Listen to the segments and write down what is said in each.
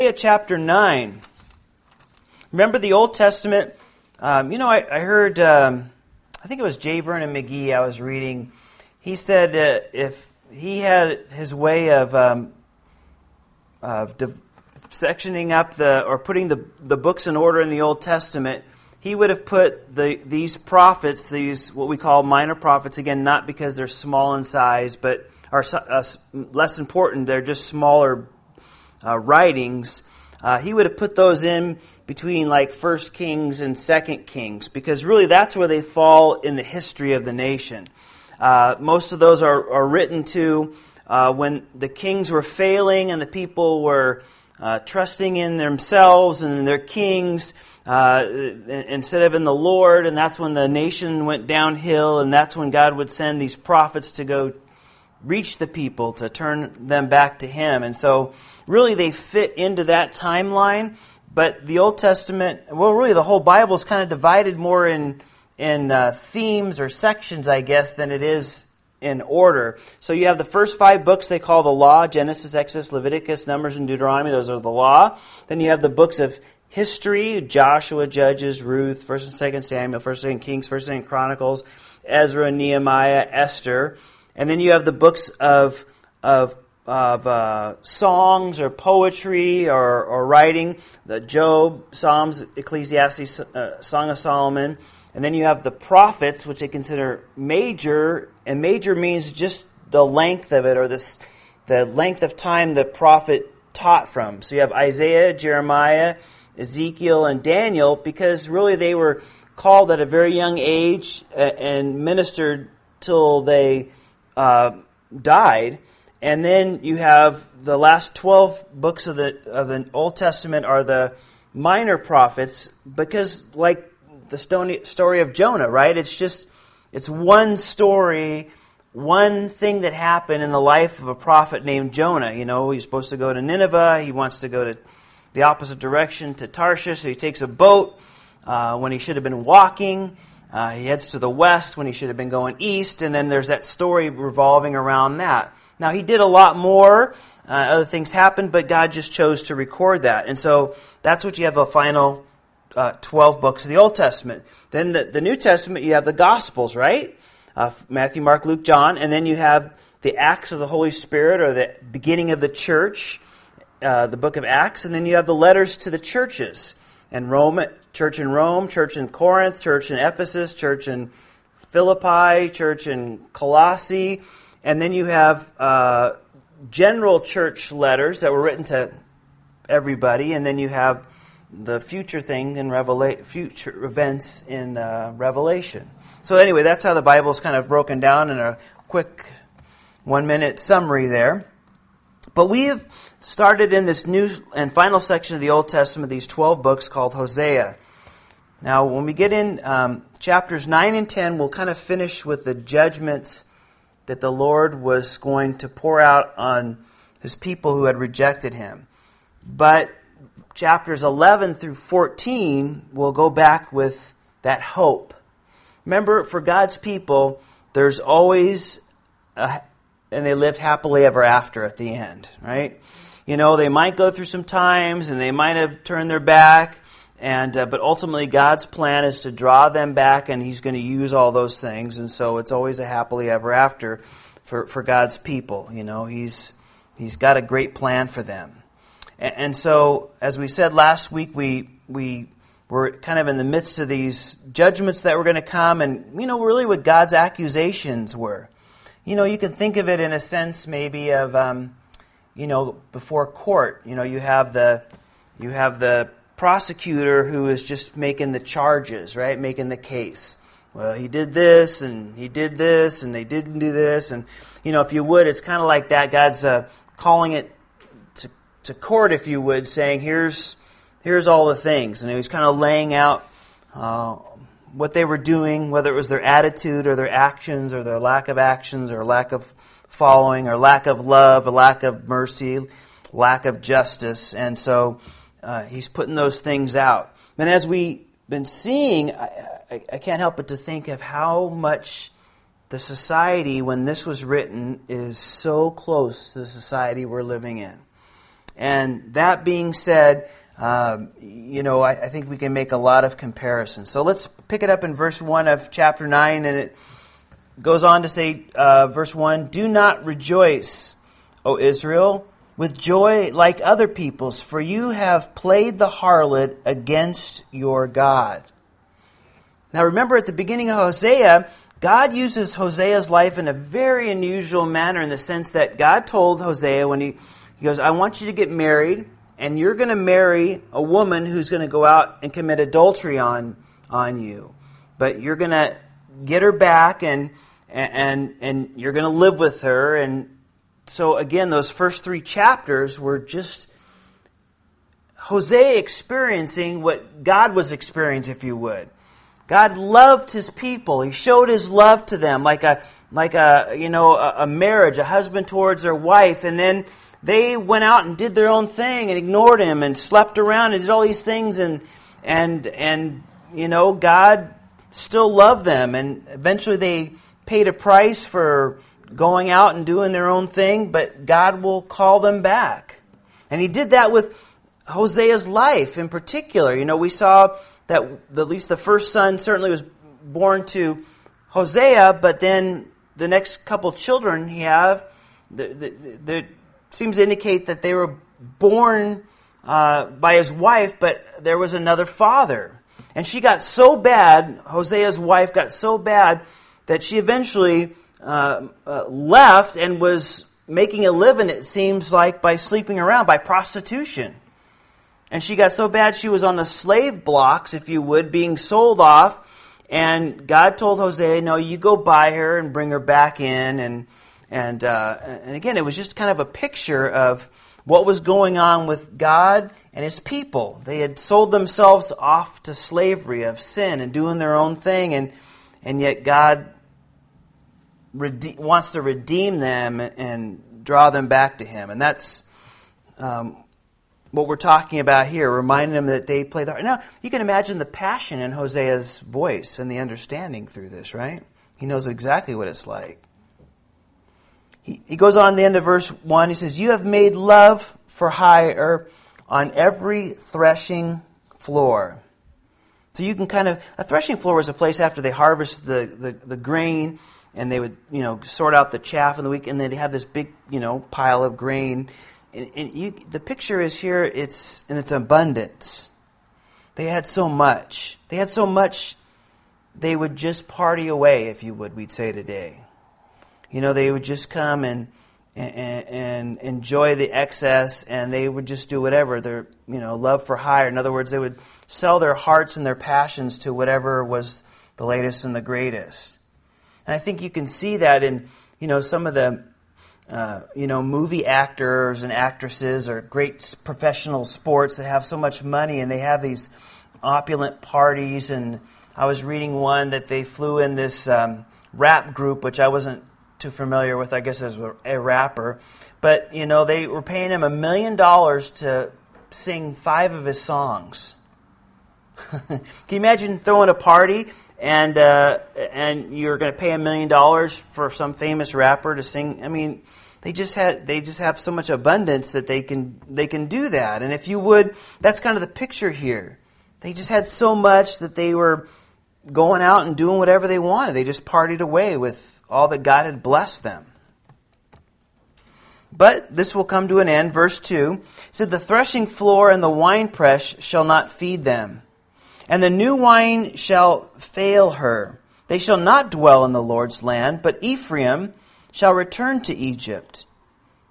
Hosea chapter 9. Remember the Old Testament? Um, you know, I, I heard, um, I think it was J. Vernon McGee I was reading. He said uh, if he had his way of, um, of de- sectioning up the, or putting the, the books in order in the Old Testament, he would have put the, these prophets, these what we call minor prophets, again, not because they're small in size, but are uh, less important, they're just smaller uh, writings. Uh, he would have put those in between like First Kings and Second Kings, because really that's where they fall in the history of the nation. Uh, most of those are, are written to uh, when the kings were failing and the people were uh, trusting in themselves and their kings uh, instead of in the Lord, and that's when the nation went downhill, and that's when God would send these prophets to go reach the people, to turn them back to Him. And so, really, they fit into that timeline. But the Old Testament, well, really, the whole Bible is kind of divided more in in uh, themes or sections, I guess, than it is in order. So you have the first five books they call the Law Genesis, Exodus, Leviticus, Numbers, and Deuteronomy. Those are the Law. Then you have the books of history Joshua, Judges, Ruth, 1st and 2nd Samuel, 1st and Kings, 1st and Chronicles, Ezra, Nehemiah, Esther. And then you have the books of, of, of uh, songs or poetry or, or writing, the Job, Psalms, Ecclesiastes, uh, Song of Solomon. And then you have the prophets, which they consider major, and major means just the length of it or this, the length of time the prophet taught from. So you have Isaiah, Jeremiah, Ezekiel, and Daniel because really they were called at a very young age uh, and ministered till they uh, died. And then you have the last 12 books of the, of the Old Testament are the minor prophets because, like the story of Jonah, right? It's just, it's one story, one thing that happened in the life of a prophet named Jonah. You know, he's supposed to go to Nineveh, he wants to go to the opposite direction to Tarshish. So he takes a boat uh, when he should have been walking. Uh, he heads to the west when he should have been going east. And then there's that story revolving around that. Now, he did a lot more. Uh, other things happened, but God just chose to record that. And so that's what you have the final uh, 12 books of the Old Testament. Then the, the New Testament, you have the Gospels, right? Uh, Matthew, Mark, Luke, John. And then you have the Acts of the Holy Spirit or the beginning of the church uh, the book of Acts, and then you have the letters to the churches. And Rome, church in Rome, church in Corinth, church in Ephesus, church in Philippi, church in Colossae, and then you have uh, general church letters that were written to everybody, and then you have the future thing in Revela- future events in uh, Revelation. So anyway, that's how the Bible is kind of broken down in a quick one minute summary there. But we have started in this new and final section of the Old Testament, these 12 books called Hosea. Now, when we get in um, chapters 9 and 10, we'll kind of finish with the judgments that the Lord was going to pour out on his people who had rejected him. But chapters 11 through 14 will go back with that hope. Remember, for God's people, there's always a, and they lived happily ever after at the end, right? You know, they might go through some times and they might have turned their back, and uh, but ultimately God's plan is to draw them back, and He's going to use all those things, and so it's always a happily ever after for for God's people. You know, He's He's got a great plan for them, and, and so as we said last week, we we were kind of in the midst of these judgments that were going to come, and you know, really what God's accusations were you know, you can think of it in a sense maybe of, um, you know, before court. You know, you have the you have the prosecutor who is just making the charges, right? Making the case. Well, he did this and he did this and they didn't do this and you know, if you would, it's kind of like that. God's uh, calling it to, to court, if you would, saying, "Here's here's all the things," and he was kind of laying out uh, what they were doing, whether it was their attitude or their actions or their lack of actions or lack of following or lack of love or lack of mercy, lack of justice. And so uh, he's putting those things out. And as we've been seeing, I, I, I can't help but to think of how much the society, when this was written, is so close to the society we're living in. And that being said, uh, you know, I, I, think we can make a lot of comparisons. So let's pick it up in verse 1 of chapter 9, and it goes on to say, uh, verse 1 Do not rejoice, O Israel, with joy like other peoples, for you have played the harlot against your God. Now remember at the beginning of Hosea, God uses Hosea's life in a very unusual manner in the sense that God told Hosea when he, he goes, I want you to get married, and you're going to marry a woman who's going to go out and commit adultery on, on you. But you're going to get her back and, and, and you're going to live with her. And so, again, those first three chapters were just Hosea experiencing what God was experiencing, if you would. God loved his people. He showed his love to them like a like a you know a, a, marriage, a husband towards their wife, and then they went out and did their own thing and ignored him and slept around and did all these things and and and you know God still loved them and eventually they paid a price for going out and doing their own thing, but God will call them back. And he did that with Hosea's life in particular. You know, we saw that at least the first son certainly was born to Hosea, but then the next couple children he have, there seems to indicate that they were born uh, by his wife, but there was another father. And she got so bad, Hosea's wife got so bad, that she eventually uh, uh, left and was making a living, it seems like, by sleeping around, by prostitution. And she got so bad she was on the slave blocks, if you would, being sold off. And God told Hosea, "No, you go buy her and bring her back in." And and uh, and again, it was just kind of a picture of what was going on with God and His people. They had sold themselves off to slavery of sin and doing their own thing, and and yet God rede- wants to redeem them and draw them back to Him. And that's um, what we're talking about here, reminding them that they play the harp. Now, you can imagine the passion in Hosea's voice and the understanding through this, right? He knows exactly what it's like. He, he goes on the end of verse 1. He says, You have made love for hire on every threshing floor. So you can kind of, a threshing floor was a place after they harvest the, the, the grain and they would, you know, sort out the chaff in the week and they'd have this big, you know, pile of grain and, and you, the picture is here, it's in its abundance. They had so much. They had so much, they would just party away, if you would, we'd say today. You know, they would just come and, and, and enjoy the excess, and they would just do whatever their you know love for hire. In other words, they would sell their hearts and their passions to whatever was the latest and the greatest. And I think you can see that in you know some of the uh, you know, movie actors and actresses or great professional sports that have so much money and they have these opulent parties. And I was reading one that they flew in this um, rap group, which I wasn't too familiar with, I guess, as a rapper. But, you know, they were paying him a million dollars to sing five of his songs. Can you imagine throwing a party and uh, and you're going to pay a million dollars for some famous rapper to sing? I mean, they just had they just have so much abundance that they can they can do that. And if you would, that's kind of the picture here. They just had so much that they were going out and doing whatever they wanted. They just partied away with all that God had blessed them. But this will come to an end. Verse 2 said, The threshing floor and the winepress shall not feed them, and the new wine shall fail her. They shall not dwell in the Lord's land, but Ephraim shall return to Egypt,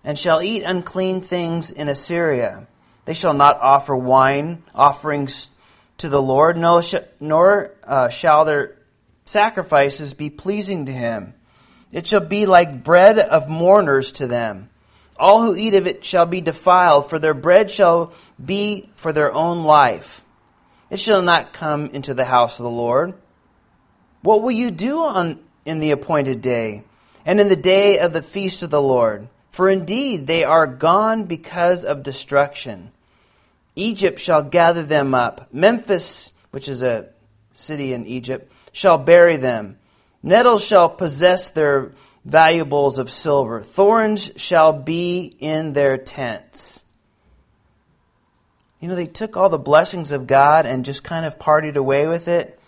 and shall eat unclean things in Assyria. They shall not offer wine offerings to the Lord, nor uh, shall their sacrifices be pleasing to him. It shall be like bread of mourners to them. All who eat of it shall be defiled, for their bread shall be for their own life. It shall not come into the house of the Lord. What will you do on, in the appointed day? and in the day of the feast of the Lord. For indeed they are gone because of destruction. Egypt shall gather them up. Memphis, which is a city in Egypt, shall bury them. Nettles shall possess their valuables of silver. Thorns shall be in their tents. You know, they took all the blessings of God and just kind of partied away with it.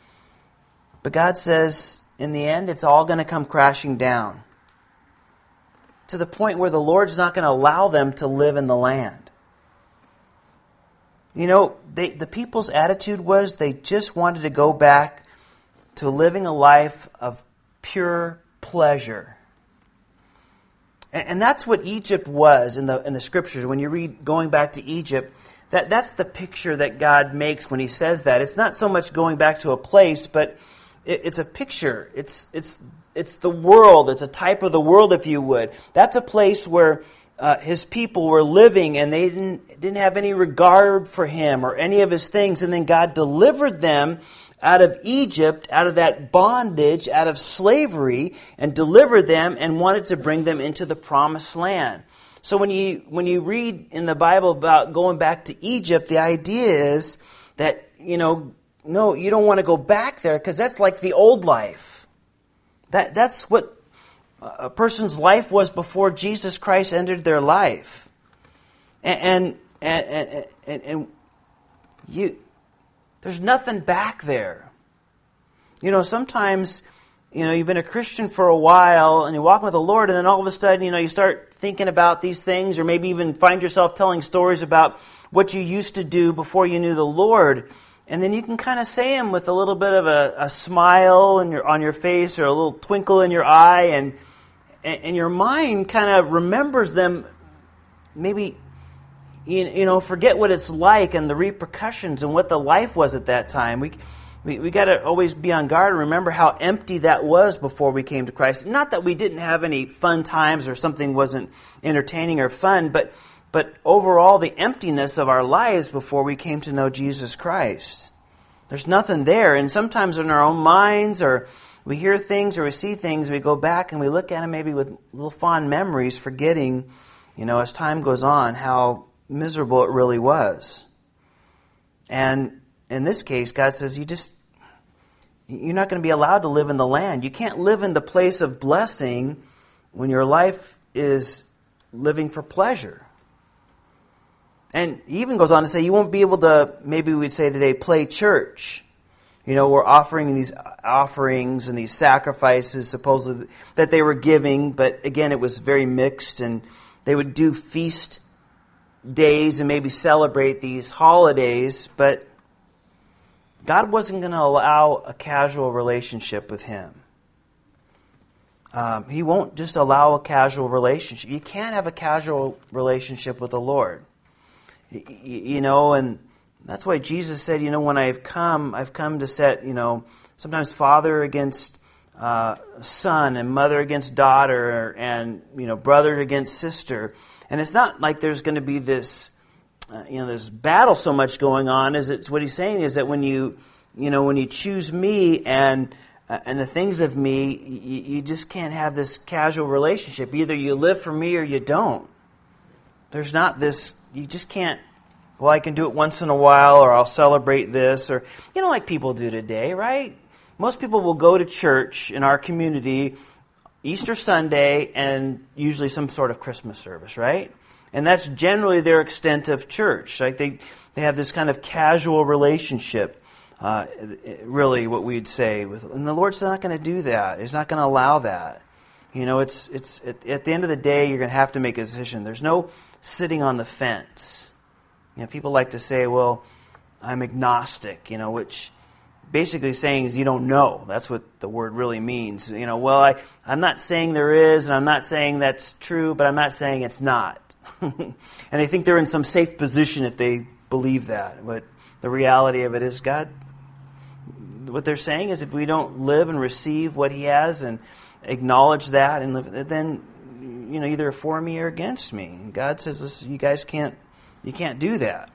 But God says, in the end, it's all going to come crashing down to the point where the Lord's not going to allow them to live in the land. You know, they, the people's attitude was they just wanted to go back to living a life of pure pleasure. And, and that's what Egypt was in the, in the scriptures. When you read going back to Egypt, that, that's the picture that God makes when He says that. It's not so much going back to a place, but it, it's a picture. It's, it's it's the world. It's a type of the world, if you would. That's a place where uh, his people were living and they didn't, didn't have any regard for him or any of his things. And then God delivered them out of Egypt, out of that bondage, out of slavery, and delivered them and wanted to bring them into the promised land. So when you, when you read in the Bible about going back to Egypt, the idea is that, you know, no, you don't want to go back there because that's like the old life. That, that's what a person's life was before Jesus Christ entered their life. And, and, and, and, and you, there's nothing back there. You know, sometimes, you know, you've been a Christian for a while and you're walking with the Lord, and then all of a sudden, you know, you start thinking about these things, or maybe even find yourself telling stories about what you used to do before you knew the Lord. And then you can kind of say them with a little bit of a, a smile your, on your face or a little twinkle in your eye, and, and your mind kind of remembers them. Maybe, you, you know, forget what it's like and the repercussions and what the life was at that time. We, we, we got to always be on guard and remember how empty that was before we came to Christ. Not that we didn't have any fun times or something wasn't entertaining or fun, but but overall the emptiness of our lives before we came to know Jesus Christ. There's nothing there. And sometimes in our own minds, or we hear things or we see things, we go back and we look at them maybe with little fond memories, forgetting, you know, as time goes on, how miserable it really was. And in this case, God says, you just, you're not going to be allowed to live in the land. You can't live in the place of blessing when your life is living for pleasure. And he even goes on to say you won't be able to, maybe we'd say today, play church. You know, we're offering these offerings and these sacrifices, supposedly, that they were giving, but again, it was very mixed, and they would do feast days and maybe celebrate these holidays, but God wasn't going to allow a casual relationship with Him. Um, he won't just allow a casual relationship. You can't have a casual relationship with the Lord. You know, and that's why Jesus said, you know, when I've come, I've come to set, you know, sometimes father against uh, son and mother against daughter and, you know, brother against sister. And it's not like there's going to be this, uh, you know, this battle so much going on. Is it's what he's saying is that when you, you know, when you choose me and uh, and the things of me, you, you just can't have this casual relationship. Either you live for me or you don't. There's not this you just can't well i can do it once in a while or i'll celebrate this or you know like people do today right most people will go to church in our community easter sunday and usually some sort of christmas service right and that's generally their extent of church like they, they have this kind of casual relationship uh, really what we'd say with and the lord's not going to do that he's not going to allow that you know it's it's at, at the end of the day you're going to have to make a decision there's no sitting on the fence. You know, people like to say, well, I'm agnostic, you know, which basically saying is you don't know. That's what the word really means. You know, well, I, I'm not saying there is, and I'm not saying that's true, but I'm not saying it's not. and they think they're in some safe position if they believe that. But the reality of it is, God, what they're saying is if we don't live and receive what He has and acknowledge that, and live, then you know, either for me or against me. And God says, Listen, you guys can't, you can't do that.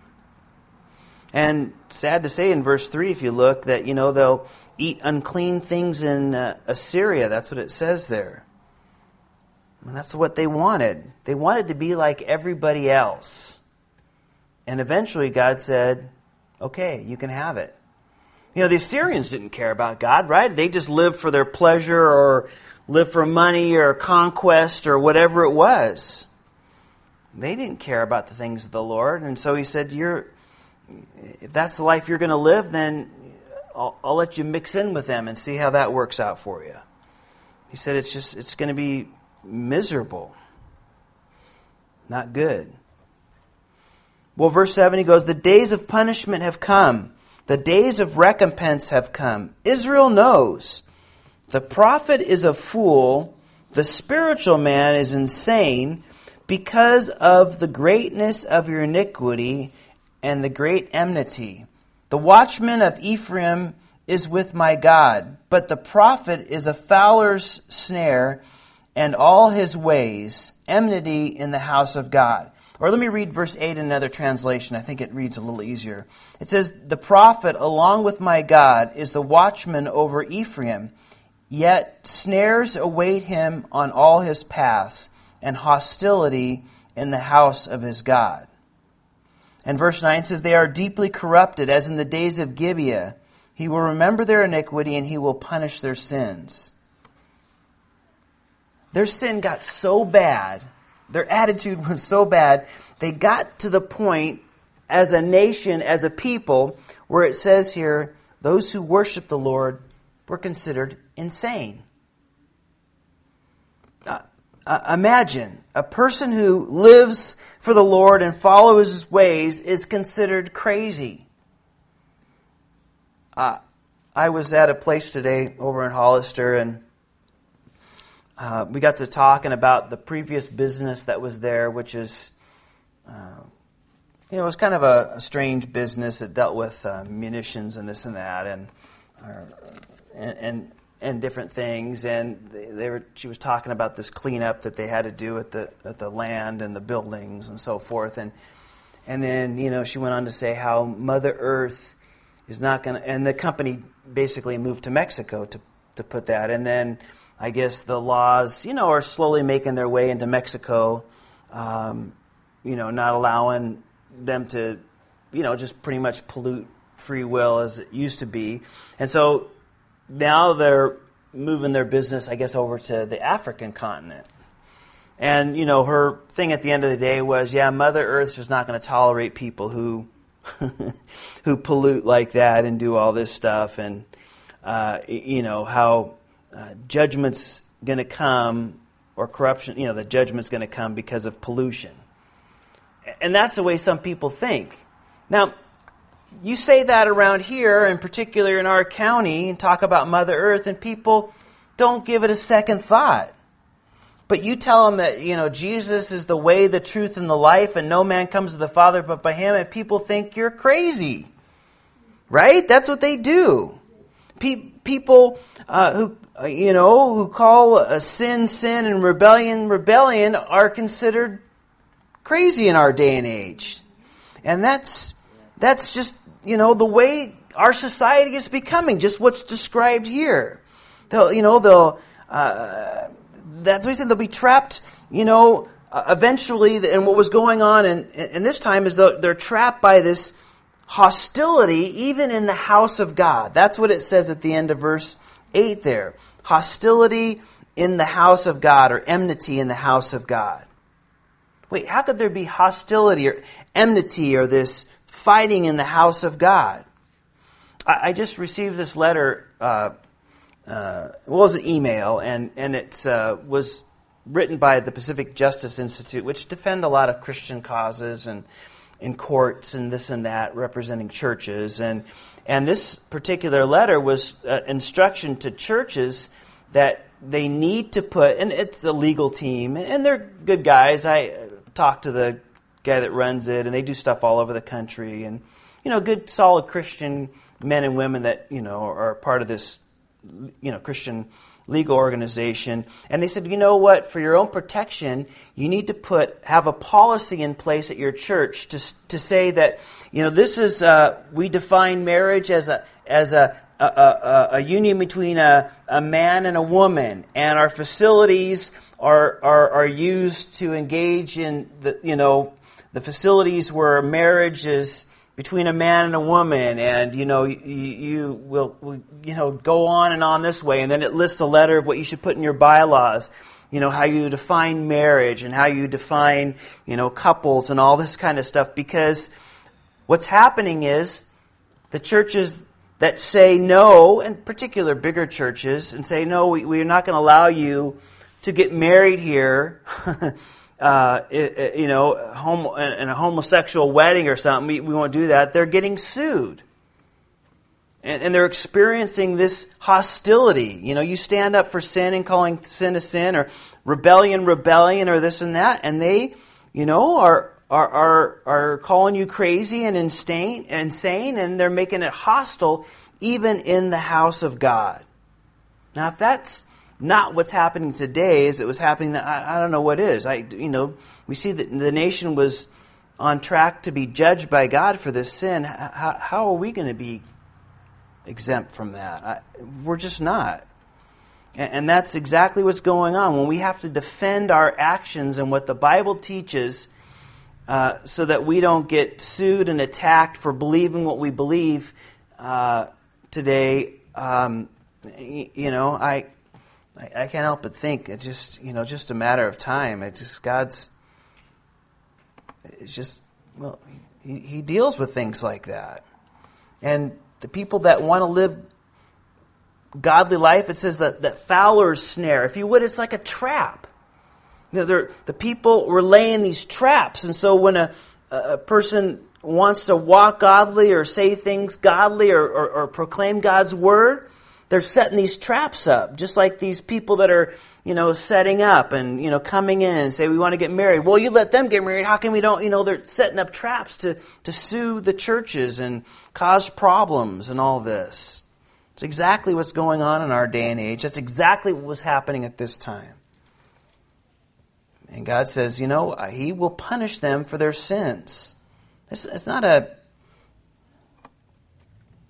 And sad to say in verse 3, if you look, that, you know, they'll eat unclean things in uh, Assyria. That's what it says there. And that's what they wanted. They wanted to be like everybody else. And eventually God said, okay, you can have it. You know, the Assyrians didn't care about God, right? They just lived for their pleasure or live for money or conquest or whatever it was. They didn't care about the things of the Lord. And so he said, You're, if that's the life you're going to live, then I'll, I'll let you mix in with them and see how that works out for you. He said it's just it's going to be miserable. Not good. Well, verse 7 he goes, The days of punishment have come, the days of recompense have come. Israel knows. The prophet is a fool, the spiritual man is insane because of the greatness of your iniquity and the great enmity. The watchman of Ephraim is with my God, but the prophet is a fowler's snare and all his ways, enmity in the house of God. Or let me read verse 8 in another translation. I think it reads a little easier. It says, The prophet, along with my God, is the watchman over Ephraim, yet snares await him on all his paths, and hostility in the house of his God. And verse 9 says, They are deeply corrupted, as in the days of Gibeah. He will remember their iniquity, and he will punish their sins. Their sin got so bad their attitude was so bad, they got to the point as a nation, as a people, where it says here, those who worship the Lord were considered insane. Uh, uh, imagine a person who lives for the Lord and follows his ways is considered crazy. Uh, I was at a place today over in Hollister, and uh, we got to talking about the previous business that was there, which is, uh, you know, it was kind of a, a strange business that dealt with uh, munitions and this and that, and, and, and and different things. And they, they, were, she was talking about this cleanup that they had to do at the at the land and the buildings and so forth. And and then you know she went on to say how Mother Earth is not going to, and the company basically moved to Mexico to to put that, and then I guess the laws, you know, are slowly making their way into Mexico. Um, you know, not allowing them to, you know, just pretty much pollute free will as it used to be. And so now they're moving their business, I guess, over to the African continent. And, you know, her thing at the end of the day was, yeah, Mother Earth's just not going to tolerate people who who pollute like that and do all this stuff. And, uh, you know, how uh, judgment's going to come, or corruption, you know, the judgment's going to come because of pollution. And that's the way some people think. Now, you say that around here, in particular in our county, and talk about Mother Earth, and people don't give it a second thought. But you tell them that, you know, Jesus is the way, the truth, and the life, and no man comes to the Father but by him, and people think you're crazy. Right? That's what they do. Pe- people uh, who uh, you know, who call a sin sin and rebellion rebellion are considered crazy in our day and age. And that's that's just, you know, the way our society is becoming, just what's described here. They'll, you know, they'll uh, that's what he said, they'll be trapped, you know, uh, eventually, and what was going on in, in this time is they're trapped by this hostility even in the house of God. That's what it says at the end of verse 8 there. Hostility in the house of God or enmity in the house of God. Wait, how could there be hostility or enmity or this fighting in the house of God? I, I just received this letter. Uh, uh, it was an email, and and it uh, was written by the Pacific Justice Institute, which defend a lot of Christian causes and in courts and this and that, representing churches and and this particular letter was uh, instruction to churches that they need to put, and it's the legal team, and they're good guys. I uh, talked to the guy that runs it, and they do stuff all over the country, and you know, good, solid Christian men and women that you know are part of this, you know, Christian legal organization. And they said you know what? For your own protection you need to put have a policy in place at your church to, to say that you know this is uh, we define marriage as a as a a, a, a union between a, a man and a woman. And our facilities are, are are used to engage in the you know the facilities where marriage is between a man and a woman, and you know you, you will, you know go on and on this way, and then it lists a letter of what you should put in your bylaws. You know how you define marriage and how you define you know couples and all this kind of stuff because what's happening is the churches that say no, in particular bigger churches, and say, no, we, we're not going to allow you to get married here, uh, you know, homo, in a homosexual wedding or something. We, we won't do that. They're getting sued. And, and they're experiencing this hostility. You know, you stand up for sin and calling sin a sin, or rebellion, rebellion, or this and that, and they, you know, are are, are, are calling you crazy and insane, insane, and they're making it hostile even in the house of God. Now, if that's not what's happening today, as it was happening, I, I don't know what is. I, you know, we see that the nation was on track to be judged by God for this sin. How, how are we going to be exempt from that? I, we're just not. And, and that's exactly what's going on. When we have to defend our actions and what the Bible teaches uh, so that we don't get sued and attacked for believing what we believe uh, today. Um, you know, I, I can't help but think it's just you know just a matter of time. It's just God's. It's just well, he, he deals with things like that, and the people that want to live godly life, it says that that fowler's snare, if you would, it's like a trap you know, the people were laying these traps, and so when a, a person wants to walk godly or say things godly or, or, or proclaim God's word, they're setting these traps up, just like these people that are, you know, setting up and, you know, coming in and say, we want to get married. Well, you let them get married. How can we don't, you know, they're setting up traps to, to sue the churches and cause problems and all this. It's exactly what's going on in our day and age. That's exactly what was happening at this time. And God says, you know, He will punish them for their sins. It's, it's not a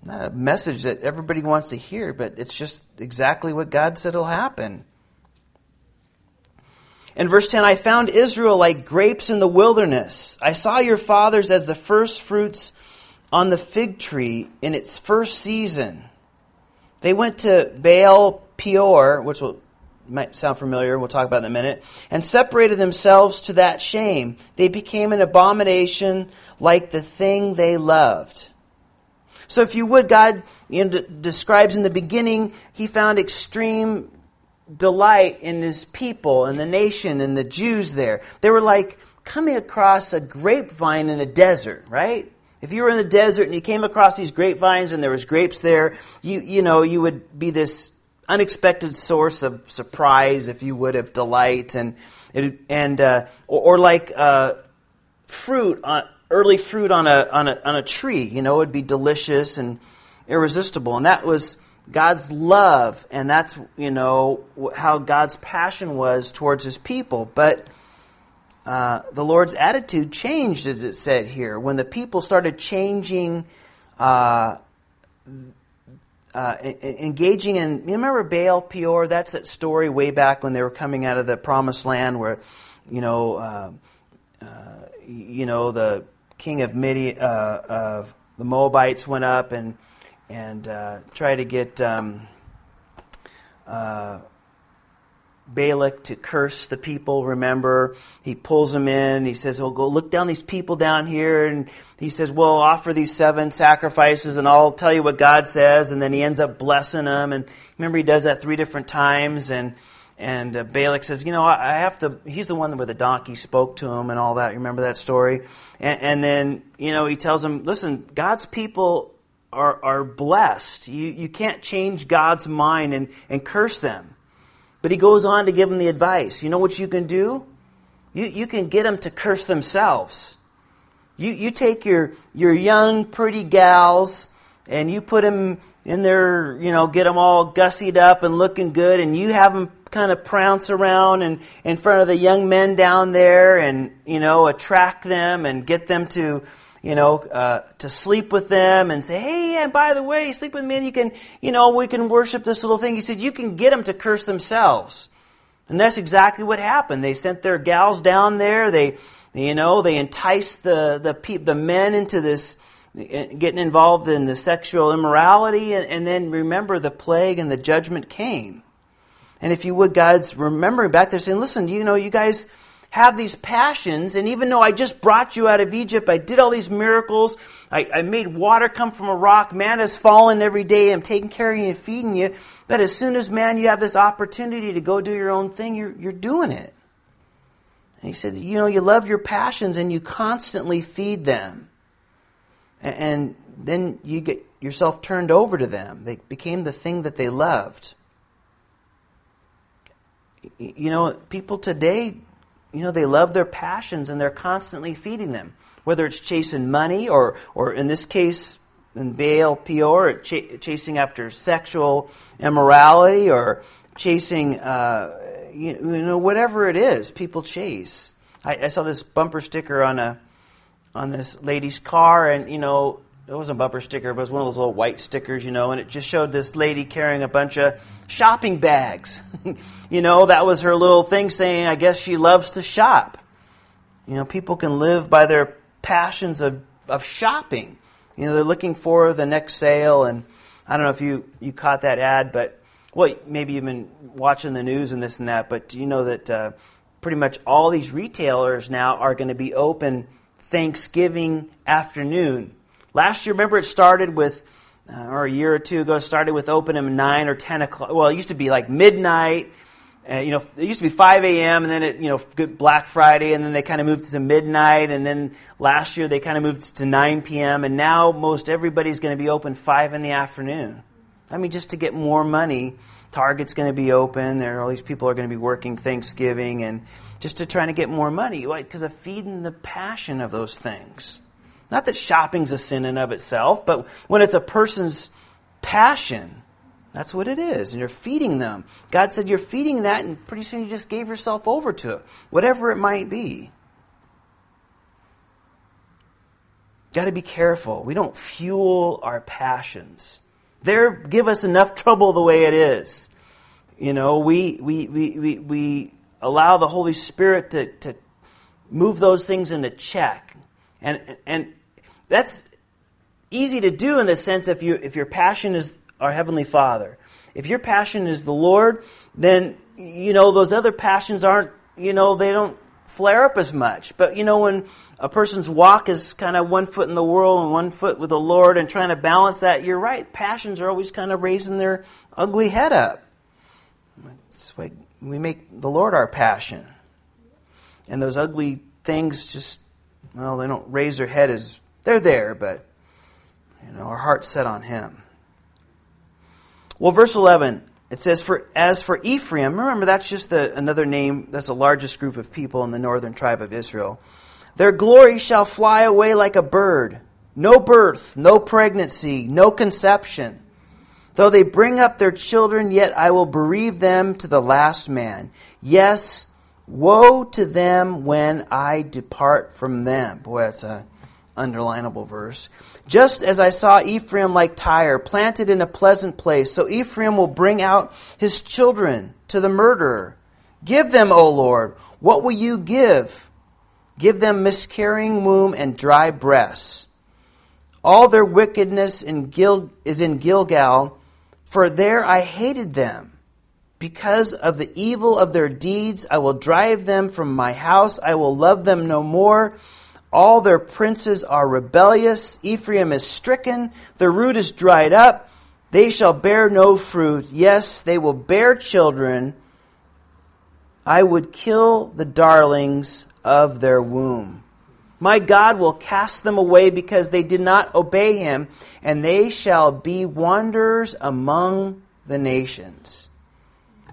not a message that everybody wants to hear, but it's just exactly what God said will happen. In verse 10, I found Israel like grapes in the wilderness. I saw your fathers as the first fruits on the fig tree in its first season. They went to Baal Peor, which will might sound familiar, we'll talk about in a minute, and separated themselves to that shame. They became an abomination like the thing they loved. So, if you would, God you know, d- describes in the beginning, He found extreme delight in His people and the nation and the Jews there. They were like coming across a grapevine in a desert, right? If you were in the desert and you came across these grapevines and there was grapes there, you you know you would be this unexpected source of surprise, if you would, of delight, and and uh, or, or, like uh, fruit, on, early fruit on a on a on a tree. You know, it'd be delicious and irresistible, and that was God's love, and that's you know how God's passion was towards His people, but. Uh, the Lord's attitude changed, as it said here, when the people started changing uh, uh, engaging in. You remember Baal Peor? That's that story way back when they were coming out of the Promised Land, where you know, uh, uh, you know, the king of Midian, uh, of the Moabites went up and and uh, tried to get. Um, uh, Balak to curse the people, remember? He pulls them in. He says, Oh, go look down these people down here. And he says, Well, offer these seven sacrifices and I'll tell you what God says. And then he ends up blessing them. And remember, he does that three different times. And, and uh, Balak says, You know, I have to, he's the one where the donkey spoke to him and all that. You remember that story? And, and then, you know, he tells him, Listen, God's people are, are blessed. You, you can't change God's mind and, and curse them. But he goes on to give them the advice. You know what you can do? You, you can get them to curse themselves. You, you take your, your young, pretty gals and you put them in their, you know, get them all gussied up and looking good, and you have them kind of prance around and in front of the young men down there and, you know, attract them and get them to, you know, uh, to sleep with them and say, hey, and by the way, sleep with me and you can, you know, we can worship this little thing. He said, you can get them to curse themselves. And that's exactly what happened. They sent their gals down there. They, you know, they enticed the, the, pe- the men into this, getting involved in the sexual immorality. And, and then remember, the plague and the judgment came. And if you would, God's remembering back there saying, listen, you know, you guys have these passions, and even though I just brought you out of Egypt, I did all these miracles, I, I made water come from a rock, man has fallen every day, I'm taking care of you and feeding you, but as soon as, man, you have this opportunity to go do your own thing, you're, you're doing it. And he said, you know, you love your passions and you constantly feed them. And, and then you get yourself turned over to them. They became the thing that they loved. You know, people today you know, they love their passions and they're constantly feeding them. Whether it's chasing money or, or in this case, in Baal Peor, ch- chasing after sexual immorality or chasing, uh, you know, whatever it is, people chase. I, I, saw this bumper sticker on a on this lady's car, and you know, it wasn't a bumper sticker, but it was one of those little white stickers, you know, and it just showed this lady carrying a bunch of shopping bags. you know, that was her little thing saying, I guess she loves to shop. You know, people can live by their passions of, of shopping. You know, they're looking for the next sale, and I don't know if you, you caught that ad, but, well, maybe you've been watching the news and this and that, but do you know that uh, pretty much all these retailers now are going to be open Thanksgiving afternoon? Last year, remember, it started with, uh, or a year or two ago, started with opening 9 or 10 o'clock. Well, it used to be like midnight. Uh, you know, it used to be 5 a.m. and then it, you know, good Black Friday, and then they kind of moved to midnight, and then last year they kind of moved to 9 p.m. And now most everybody's going to be open 5 in the afternoon. I mean, just to get more money, Target's going to be open. There, all these people are going to be working Thanksgiving, and just to try to get more money, because of feeding the passion of those things. Not that shopping's a sin in of itself, but when it's a person's passion, that's what it is. And you're feeding them. God said you're feeding that, and pretty soon you just gave yourself over to it, whatever it might be. Got to be careful. We don't fuel our passions. They give us enough trouble the way it is. You know, we, we, we, we, we allow the Holy Spirit to, to move those things into check. And, and that's easy to do in the sense if, you, if your passion is our Heavenly Father. If your passion is the Lord, then, you know, those other passions aren't, you know, they don't flare up as much. But, you know, when a person's walk is kind of one foot in the world and one foot with the Lord and trying to balance that, you're right. Passions are always kind of raising their ugly head up. It's like we make the Lord our passion. And those ugly things just well, they don't raise their head as they're there, but you know, our heart's set on him. Well, verse 11, it says, For as for Ephraim, remember that's just the, another name, that's the largest group of people in the northern tribe of Israel. Their glory shall fly away like a bird. No birth, no pregnancy, no conception. Though they bring up their children, yet I will bereave them to the last man. Yes, Woe to them when I depart from them. Boy, that's a underlinable verse. Just as I saw Ephraim like Tyre, planted in a pleasant place, so Ephraim will bring out his children to the murderer. Give them, O Lord, what will you give? Give them miscarrying womb and dry breasts. All their wickedness in Gil- is in Gilgal, for there I hated them. Because of the evil of their deeds, I will drive them from my house. I will love them no more. All their princes are rebellious. Ephraim is stricken. Their root is dried up. They shall bear no fruit. Yes, they will bear children. I would kill the darlings of their womb. My God will cast them away because they did not obey him, and they shall be wanderers among the nations.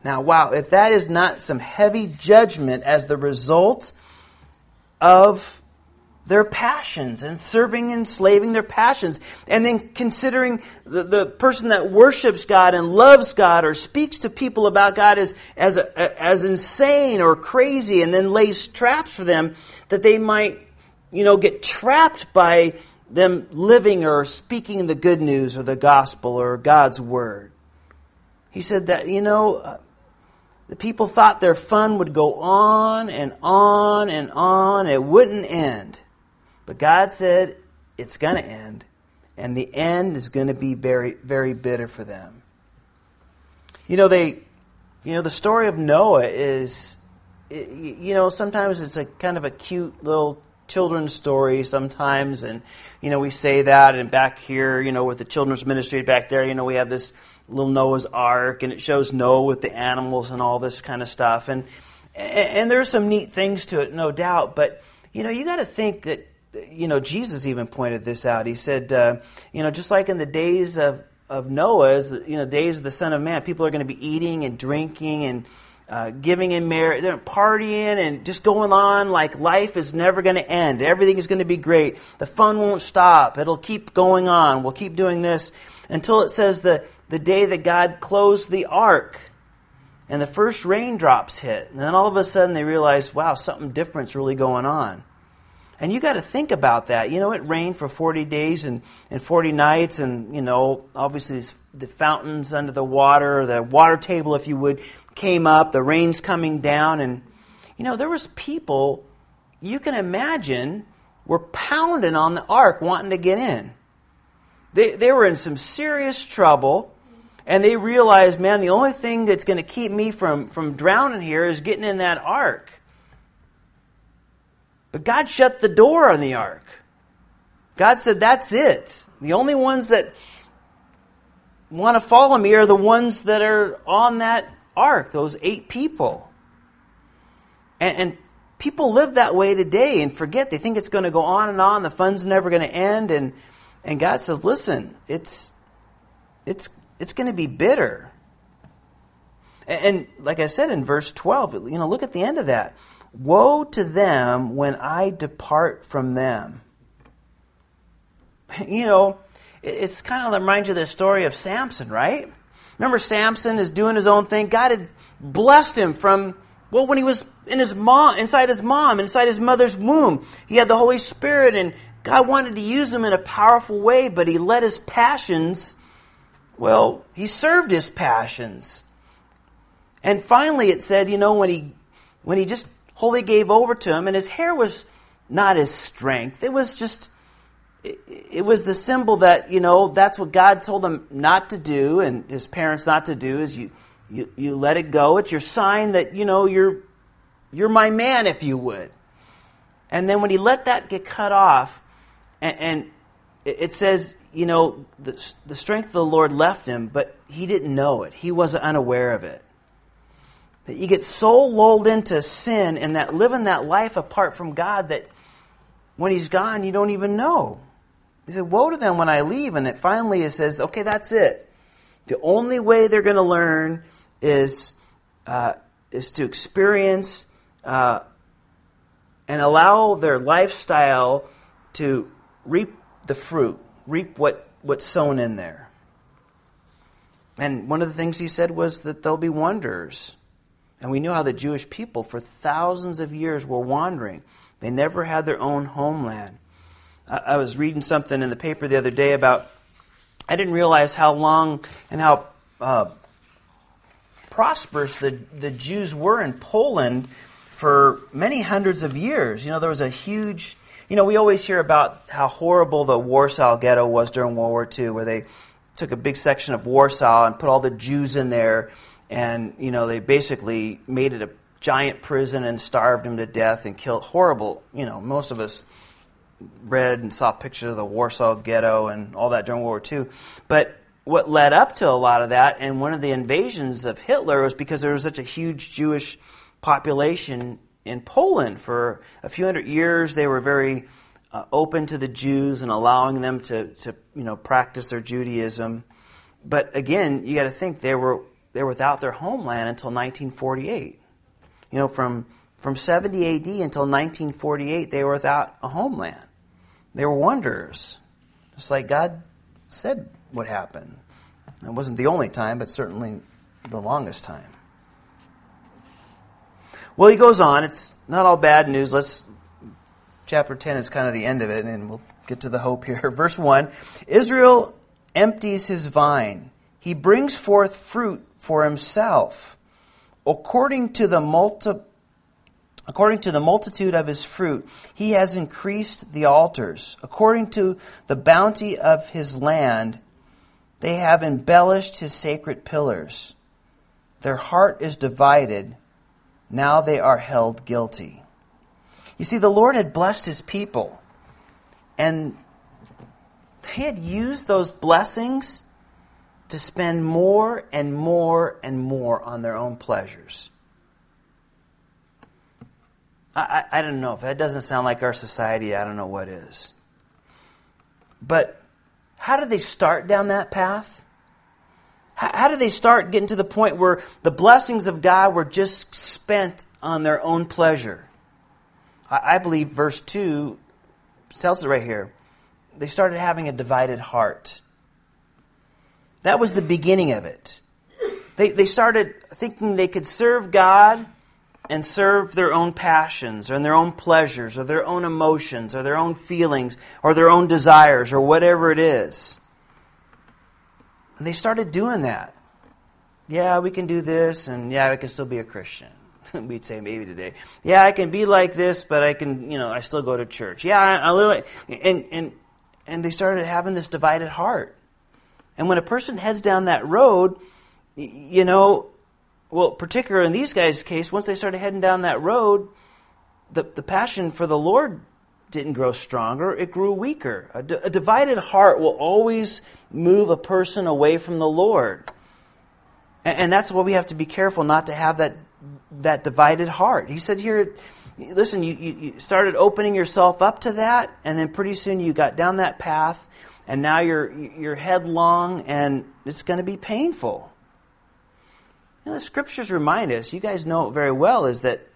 Now, wow, if that is not some heavy judgment as the result of their passions and serving and enslaving their passions, and then considering the, the person that worships God and loves God or speaks to people about God as, as, a, as insane or crazy, and then lays traps for them that they might, you know, get trapped by them living or speaking the good news or the gospel or God's word. He said that, you know, the people thought their fun would go on and on and on. It wouldn't end. But God said it's going to end. And the end is going to be very, very bitter for them. You know, they, you know, the story of Noah is, you know, sometimes it's a kind of a cute little children's story sometimes, and you know we say that. And back here, you know, with the children's ministry back there, you know, we have this little Noah's Ark, and it shows Noah with the animals and all this kind of stuff. And and there's some neat things to it, no doubt. But you know, you got to think that you know Jesus even pointed this out. He said, uh, you know, just like in the days of of Noah's, you know, days of the Son of Man, people are going to be eating and drinking and uh, giving in marriage, partying and just going on like life is never going to end. Everything is going to be great. The fun won't stop. It'll keep going on. We'll keep doing this until it says the, the day that God closed the ark and the first raindrops hit. And then all of a sudden they realized, wow, something different's really going on. And you got to think about that. You know, it rained for 40 days and, and 40 nights, and, you know, obviously the fountains under the water, the water table, if you would, came up, the rain's coming down, and you know, there was people you can imagine were pounding on the ark wanting to get in. They, they were in some serious trouble, and they realized, man, the only thing that's going to keep me from, from drowning here is getting in that ark. But God shut the door on the ark. God said, that's it. The only ones that want to follow me are the ones that are on that ark, those eight people. And, and people live that way today and forget. They think it's going to go on and on. The fun's never going to end. And, and God says, listen, it's, it's, it's going to be bitter. And, and like I said in verse 12, you know, look at the end of that. Woe to them when I depart from them. You know, it's kind of reminds you of the story of Samson, right? Remember, Samson is doing his own thing. God had blessed him from, well, when he was in his mom, inside his mom, inside his mother's womb. He had the Holy Spirit, and God wanted to use him in a powerful way, but he let his passions, well, he served his passions. And finally, it said, you know, when he, when he just wholly gave over to him, and his hair was not his strength, it was just it was the symbol that you know that's what God told him not to do, and his parents not to do. Is you you, you let it go. It's your sign that you know you're you're my man, if you would. And then when he let that get cut off, and, and it says you know the the strength of the Lord left him, but he didn't know it. He wasn't unaware of it. That you get so lulled into sin and that living that life apart from God that when he's gone, you don't even know. He said, Woe to them when I leave. And it finally it says, okay, that's it. The only way they're going to learn is, uh, is to experience uh, and allow their lifestyle to reap the fruit, reap what, what's sown in there. And one of the things he said was that there'll be wonders. And we knew how the Jewish people for thousands of years were wandering. They never had their own homeland. I was reading something in the paper the other day about, I didn't realize how long and how uh, prosperous the, the Jews were in Poland for many hundreds of years. You know, there was a huge, you know, we always hear about how horrible the Warsaw ghetto was during World War II, where they took a big section of Warsaw and put all the Jews in there, and, you know, they basically made it a giant prison and starved them to death and killed horrible, you know, most of us read and saw pictures of the Warsaw Ghetto and all that during World War II. But what led up to a lot of that, and one of the invasions of Hitler, was because there was such a huge Jewish population in Poland. For a few hundred years, they were very uh, open to the Jews and allowing them to, to you know practice their Judaism. But again, you got to think they were they were without their homeland until 1948. You know, from from 70 AD until 1948, they were without a homeland. They were wanderers, just like God said would happen. It wasn't the only time, but certainly the longest time. Well, he goes on. It's not all bad news. Let's chapter 10 is kind of the end of it, and we'll get to the hope here. Verse 1 Israel empties his vine, he brings forth fruit for himself. According to the multi- According to the multitude of his fruit, he has increased the altars. According to the bounty of his land, they have embellished his sacred pillars. Their heart is divided. Now they are held guilty. You see, the Lord had blessed his people, and they had used those blessings to spend more and more and more on their own pleasures. I, I, I don't know. If that doesn't sound like our society, I don't know what is. But how did they start down that path? How, did they start getting to the point where the blessings of God were just spent on their own pleasure? I, I believe verse 2 tells it right here. They started having a divided heart. That was the beginning of it. They, they started thinking they could serve God and serve their own passions and their own pleasures or their own emotions or their own feelings or their own desires or whatever it is. And they started doing that. Yeah, we can do this, and yeah, I can still be a Christian. We'd say maybe today. Yeah, I can be like this, but I can, you know, I still go to church. Yeah, I, I live, and and and they started having this divided heart. And when a person heads down that road, you know, well, particularly in these guys' case, once they started heading down that road, the, the passion for the Lord didn't grow stronger, it grew weaker. A, d- a divided heart will always move a person away from the Lord. And, and that's why we have to be careful not to have that, that divided heart. He said here, listen, you, you, you started opening yourself up to that, and then pretty soon you got down that path, and now you're, you're headlong, and it's going to be painful. You know, the scriptures remind us, you guys know it very well, is that,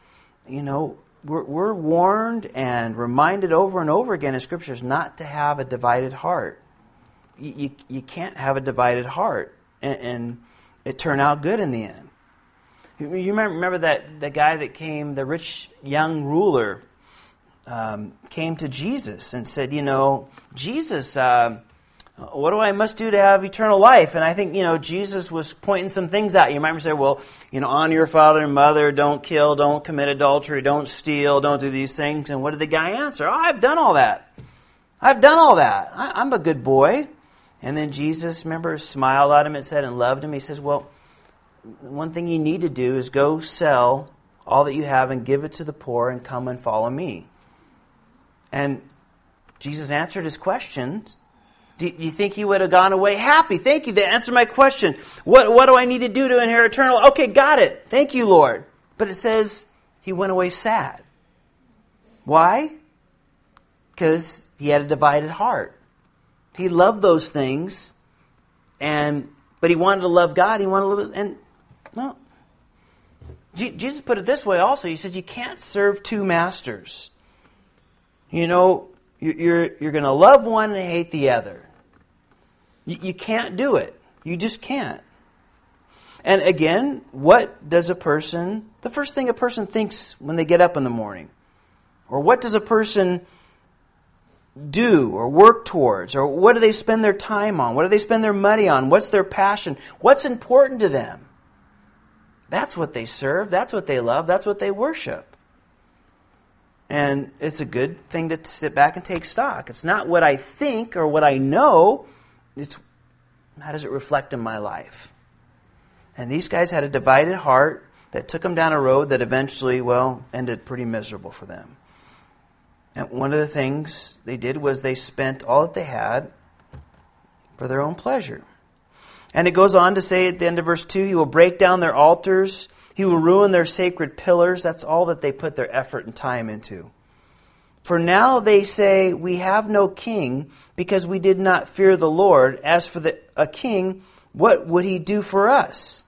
you know, we're, we're warned and reminded over and over again in scriptures not to have a divided heart. You, you, you can't have a divided heart and, and, it turn out good in the end. You remember, that the guy that came, the rich young ruler, um, came to Jesus and said, You know, Jesus, uh, what do I must do to have eternal life? And I think, you know, Jesus was pointing some things out. You might say, well, you know, honor your father and mother, don't kill, don't commit adultery, don't steal, don't do these things. And what did the guy answer? Oh, I've done all that. I've done all that. I, am a good boy. And then Jesus, remember, smiled at him and said, and loved him. He says, well, one thing you need to do is go sell all that you have and give it to the poor and come and follow me. And Jesus answered his questions do you think he would have gone away happy? Thank you. That answered my question. What, what do I need to do to inherit eternal? Okay, got it. Thank you, Lord. But it says he went away sad. Why? Because he had a divided heart. He loved those things, and but he wanted to love God. He wanted to live, and well, Jesus put it this way. Also, he said you can't serve two masters. You know, you're you're going to love one and hate the other. You, you can't do it. You just can't. And again, what does a person, the first thing a person thinks when they get up in the morning? Or what does a person do or work towards? Or what do they spend their time on? What do they spend their money on? What's their passion? What's important to them? That's what they serve. That's what they love. That's what they worship. And it's a good thing to sit back and take stock. It's not what I think or what I know, it's how does it reflect in my life? And these guys had a divided heart that took them down a road that eventually, well, ended pretty miserable for them. And one of the things they did was they spent all that they had for their own pleasure. And it goes on to say at the end of verse 2 He will break down their altars, He will ruin their sacred pillars. That's all that they put their effort and time into. For now they say, We have no king, because we did not fear the Lord. As for the, a king, what would he do for us?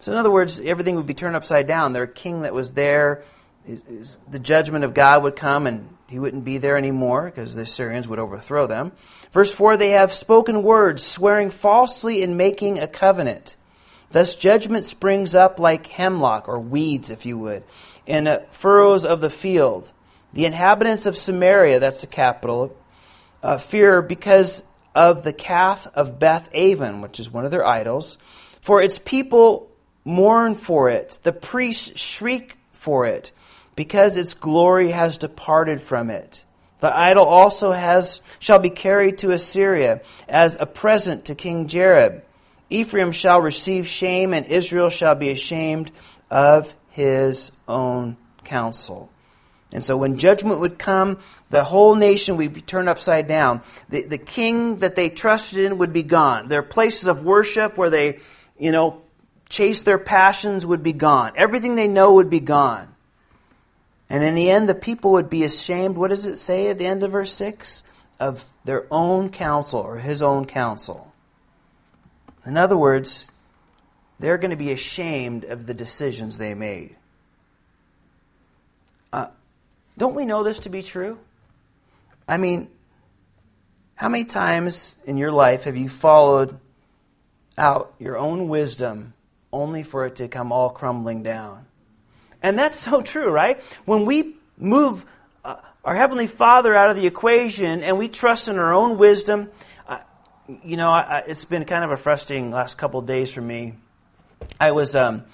So, in other words, everything would be turned upside down. Their king that was there, the judgment of God would come, and he wouldn't be there anymore because the Assyrians would overthrow them. Verse 4 They have spoken words, swearing falsely in making a covenant. Thus, judgment springs up like hemlock, or weeds, if you would, in furrows of the field. The inhabitants of Samaria, that's the capital, uh, fear because of the calf of Beth Aven, which is one of their idols. For its people mourn for it, the priests shriek for it, because its glory has departed from it. The idol also has shall be carried to Assyria as a present to King Jareb. Ephraim shall receive shame, and Israel shall be ashamed of his own counsel. And so when judgment would come, the whole nation would be turned upside down. The, the king that they trusted in would be gone. Their places of worship where they, you know, chase their passions would be gone. Everything they know would be gone. And in the end, the people would be ashamed. What does it say at the end of verse 6? Of their own counsel or his own counsel. In other words, they're going to be ashamed of the decisions they made. Don't we know this to be true? I mean, how many times in your life have you followed out your own wisdom only for it to come all crumbling down? And that's so true, right? When we move uh, our Heavenly Father out of the equation and we trust in our own wisdom, uh, you know, I, I, it's been kind of a frustrating last couple days for me I was um,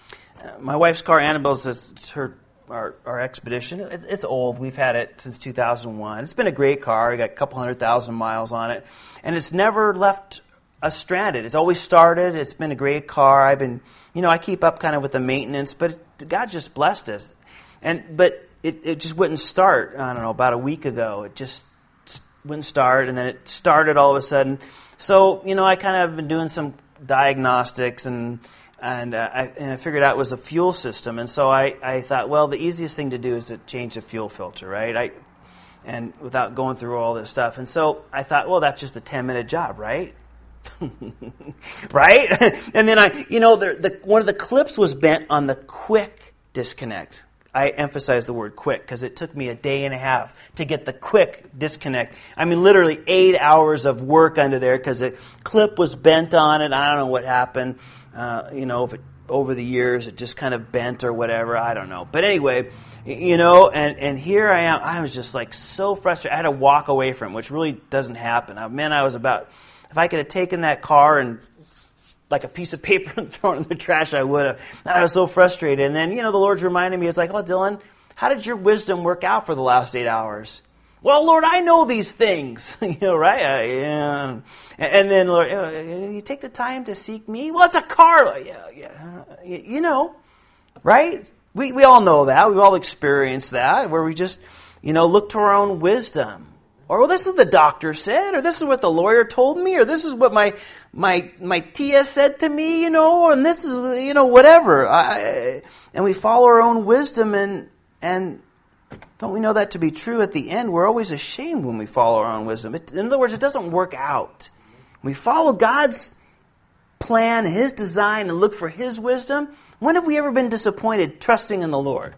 my wife's car. Annabelle's it's her our, our expedition. It's, it's, old. We've had it since 2001. It's been a great car. We got a couple hundred thousand miles on it, and it's never left us stranded. It's always started. It's been a great car. I've been, you know, I keep up kind of with the maintenance, but God just blessed us, and but it, it just wouldn't start. I don't know about a week ago. It just wouldn't start, and then it started all of a sudden. So you know, I kind of been doing some diagnostics and and, uh, I, and I figured out it was a fuel system. And so I, I thought, well, the easiest thing to do is to change the fuel filter, right? I, and without going through all this stuff. And so I thought, well, that's just a 10 minute job, right? right? and then I, you know, the, the, one of the clips was bent on the quick disconnect. I emphasize the word quick because it took me a day and a half to get the quick disconnect. I mean, literally eight hours of work under there because the clip was bent on it. I don't know what happened. Uh, you know, if it, over the years it just kind of bent or whatever. I don't know. But anyway, you know, and, and here I am. I was just like so frustrated. I had to walk away from it, which really doesn't happen. I, man, I was about, if I could have taken that car and like a piece of paper and thrown in the trash, I would have. I was so frustrated. And then, you know, the Lord's reminding me, it's like, oh, Dylan, how did your wisdom work out for the last eight hours? Well, Lord, I know these things, you know, right? Uh, yeah. And then, Lord, uh, you take the time to seek me. Well, it's a car. Yeah, yeah. You know, right? We we all know that. We've all experienced that, where we just, you know, look to our own wisdom, or well, this is what the doctor said, or this is what the lawyer told me, or this is what my my my tia said to me, you know, and this is you know whatever. I, and we follow our own wisdom and and don't we know that to be true at the end? We're always ashamed when we follow our own wisdom. It, in other words, it doesn't work out. We follow God's plan, His design, and look for His wisdom, when have we ever been disappointed trusting in the Lord?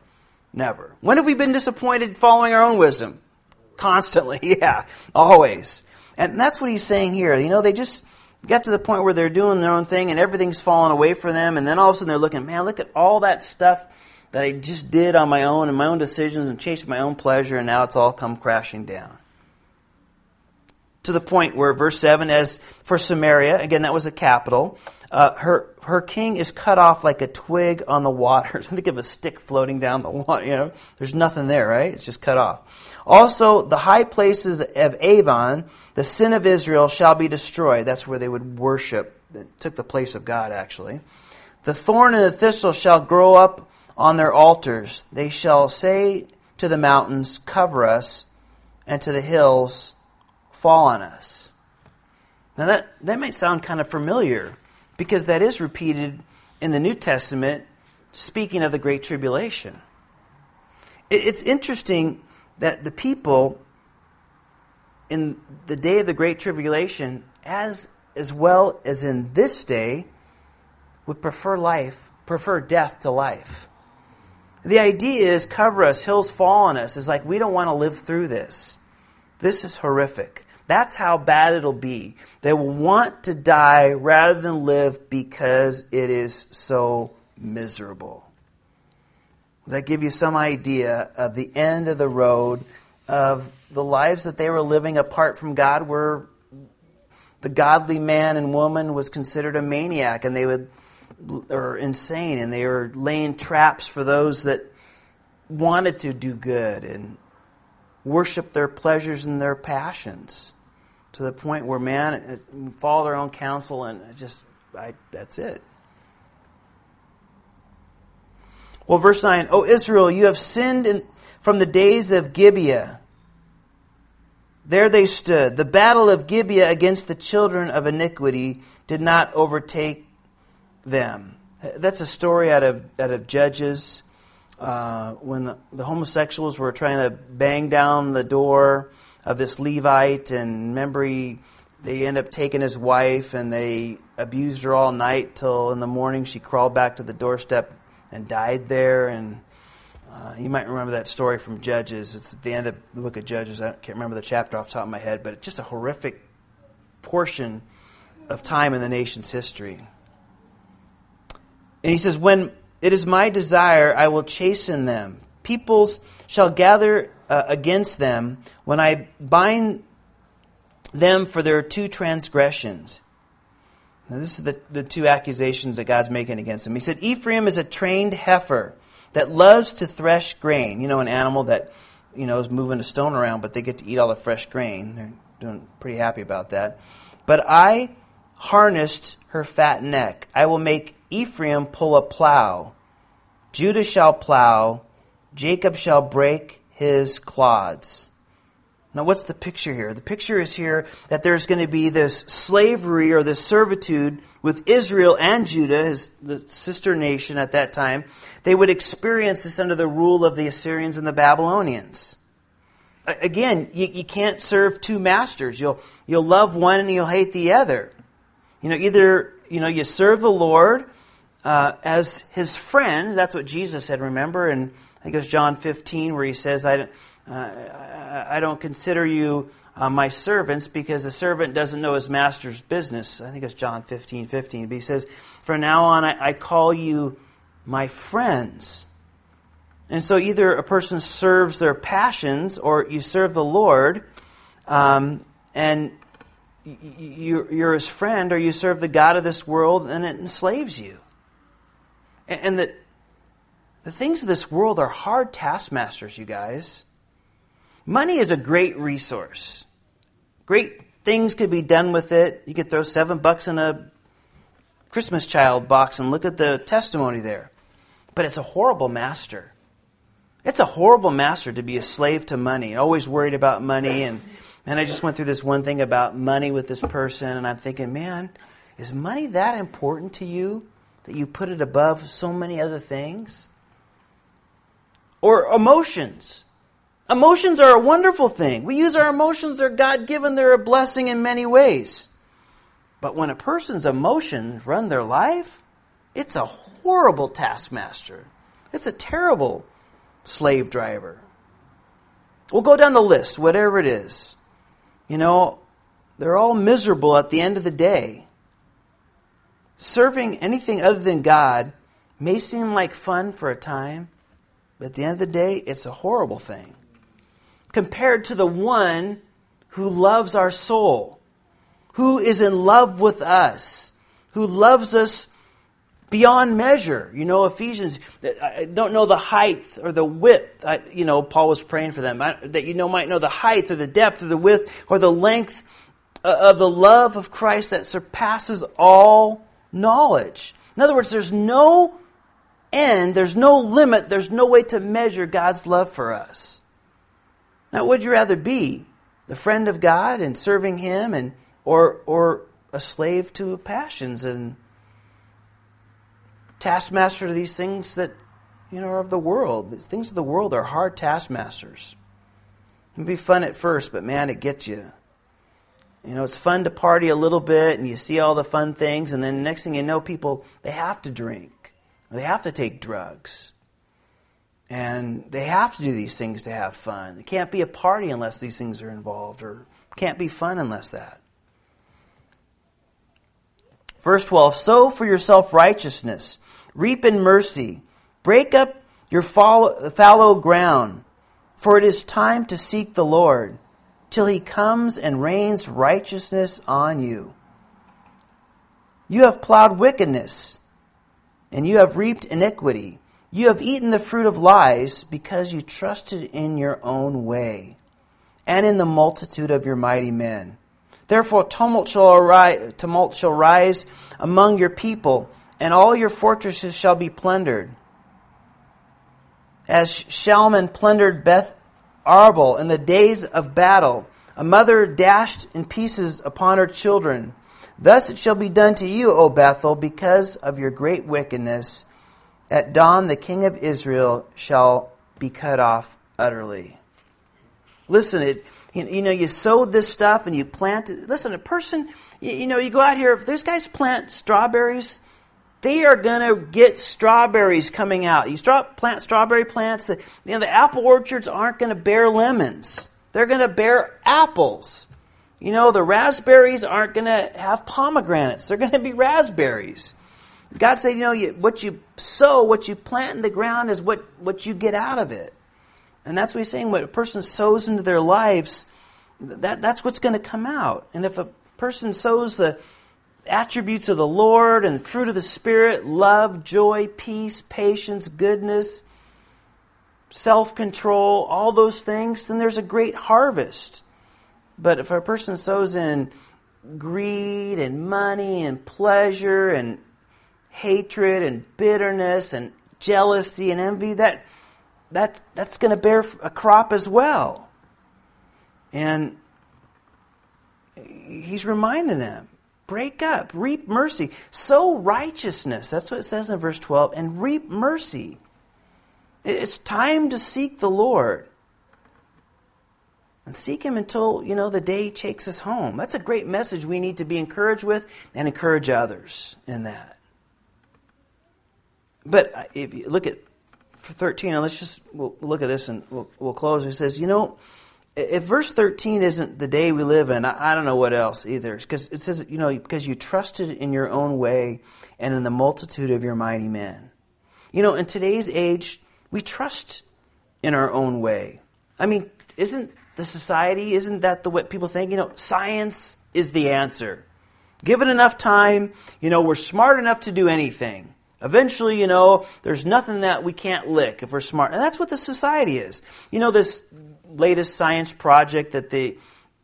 Never. When have we been disappointed following our own wisdom? Constantly, yeah, always. And that's what he's saying here. You know, they just got to the point where they're doing their own thing and everything's falling away from them, and then all of a sudden they're looking, man, look at all that stuff that I just did on my own and my own decisions and chased my own pleasure, and now it's all come crashing down. To the point where, verse 7, as for Samaria, again, that was a capital, uh, her, her king is cut off like a twig on the waters. Think of a stick floating down the water, you know. There's nothing there, right? It's just cut off. Also, the high places of Aven, the sin of Israel, shall be destroyed. That's where they would worship. It took the place of God, actually. The thorn and the thistle shall grow up on their altars. They shall say to the mountains, Cover us, and to the hills, Fall on us. Now, that, that might sound kind of familiar because that is repeated in the New Testament, speaking of the Great Tribulation. It, it's interesting that the people in the day of the Great Tribulation, as, as well as in this day, would prefer life, prefer death to life. The idea is cover us, hills fall on us. It's like we don't want to live through this. This is horrific. That's how bad it'll be. They will want to die rather than live because it is so miserable. Does that give you some idea of the end of the road of the lives that they were living apart from God? Where the godly man and woman was considered a maniac and they would or insane and they were laying traps for those that wanted to do good and worship their pleasures and their passions to the point where man follow their own counsel and just I, that's it Well, verse 9, O Israel, you have sinned in, from the days of Gibeah. There they stood. The battle of Gibeah against the children of iniquity did not overtake them. That's a story out of, out of Judges uh, when the, the, homosexuals were trying to bang down the door of this Levite, and remember, he, they end up taking his wife and they abused her all night till in the morning she crawled back to the doorstep and died there. And uh, you might remember that story from Judges. It's at the end of the book of Judges. I can't remember the chapter off the top of my head, but it's just a horrific portion of time in the nation's history. And he says, When it is my desire, I will chasten them. Peoples shall gather uh, against them when I bind them for their two transgressions. Now, this is the, the two accusations that God's making against him. He said, Ephraim is a trained heifer that loves to thresh grain. You know, an animal that, you know, is moving a stone around, but they get to eat all the fresh grain. They're doing pretty happy about that. But I harnessed her fat neck. I will make Ephraim pull a plow. Judah shall plow. Jacob shall break his clods. Now, what's the picture here? The picture is here that there's going to be this slavery or this servitude with Israel and Judah, his, the sister nation at that time. They would experience this under the rule of the Assyrians and the Babylonians. Again, you, you can't serve two masters. You'll, you'll love one and you'll hate the other. You know, either you know you serve the Lord uh, as his friend. That's what Jesus said. Remember, and I think it was John 15 where he says, "I." Uh, I don't consider you uh, my servants because the servant doesn't know his master's business. I think it's John 15, 15. But he says, From now on, I, I call you my friends. And so either a person serves their passions or you serve the Lord, um, and you're, you're his friend, or you serve the God of this world and it enslaves you. And, and the, the things of this world are hard taskmasters, you guys. Money is a great resource. Great things could be done with it. You could throw seven bucks in a Christmas child box and look at the testimony there. But it's a horrible master. It's a horrible master to be a slave to money, always worried about money. And, and I just went through this one thing about money with this person, and I'm thinking, man, is money that important to you that you put it above so many other things? Or emotions. Emotions are a wonderful thing. We use our emotions, they're God given, they're a blessing in many ways. But when a person's emotions run their life, it's a horrible taskmaster. It's a terrible slave driver. We'll go down the list, whatever it is. You know, they're all miserable at the end of the day. Serving anything other than God may seem like fun for a time, but at the end of the day, it's a horrible thing compared to the one who loves our soul, who is in love with us, who loves us beyond measure. You know, Ephesians, I don't know the height or the width. I, you know, Paul was praying for them. I, that you know might know the height or the depth or the width or the length uh, of the love of Christ that surpasses all knowledge. In other words, there's no end, there's no limit, there's no way to measure God's love for us. Now, would you rather be the friend of God and serving Him, and or or a slave to passions and taskmaster to these things that you know are of the world? These things of the world are hard taskmasters. It can be fun at first, but man, it gets you. You know, it's fun to party a little bit, and you see all the fun things, and then the next thing you know, people they have to drink, they have to take drugs. And they have to do these things to have fun. It can't be a party unless these things are involved, or can't be fun unless that. Verse 12 Sow for yourself righteousness, reap in mercy, break up your fallow ground, for it is time to seek the Lord, till he comes and rains righteousness on you. You have plowed wickedness, and you have reaped iniquity. You have eaten the fruit of lies because you trusted in your own way and in the multitude of your mighty men. Therefore, tumult shall, arise, tumult shall rise among your people, and all your fortresses shall be plundered. as Shalman plundered Beth Arbel in the days of battle, a mother dashed in pieces upon her children. Thus it shall be done to you, O Bethel, because of your great wickedness. At dawn, the king of Israel shall be cut off utterly. Listen, it, you, know, you sowed this stuff and you planted. Listen, a person, you, you know, you go out here, if those guys plant strawberries, they are going to get strawberries coming out. You straw, plant strawberry plants, you know, the apple orchards aren't going to bear lemons. They're going to bear apples. You know, the raspberries aren't going to have pomegranates. They're going to be raspberries. God said, you know, you, what you sow, what you plant in the ground is what, what you get out of it. And that's what he's saying. What a person sows into their lives, that, that's what's going to come out. And if a person sows the attributes of the Lord and fruit of the Spirit love, joy, peace, patience, goodness, self control, all those things then there's a great harvest. But if a person sows in greed and money and pleasure and hatred and bitterness and jealousy and envy, that, that, that's going to bear a crop as well. And he's reminding them break up, reap mercy, sow righteousness. That's what it says in verse 12, and reap mercy. It's time to seek the Lord. And seek Him until, you know, the day takes us home. That's a great message we need to be encouraged with and encourage others in that. But if you look at 13, and let's just we'll look at this and we'll, we'll close. It says, you know, if verse 13 isn't the day we live in, I, I don't know what else either. Because it says, you know, because you trusted in your own way and in the multitude of your mighty men. You know, in today's age, we trust in our own way. I mean, isn't the society, isn't that the what people think? You know, science is the answer. Given enough time, you know, we're smart enough to do anything. Eventually, you know, there's nothing that we can't lick if we're smart. And that's what the society is. You know, this latest science project that the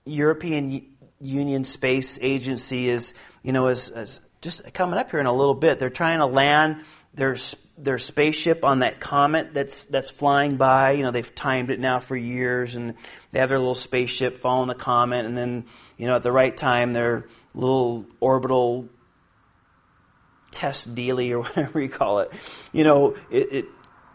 European Union Space Agency is, you know, is, is just coming up here in a little bit. They're trying to land their their spaceship on that comet that's that's flying by. You know, they've timed it now for years, and they have their little spaceship following the comet, and then you know at the right time their little orbital test dealy or whatever you call it. You know, it, it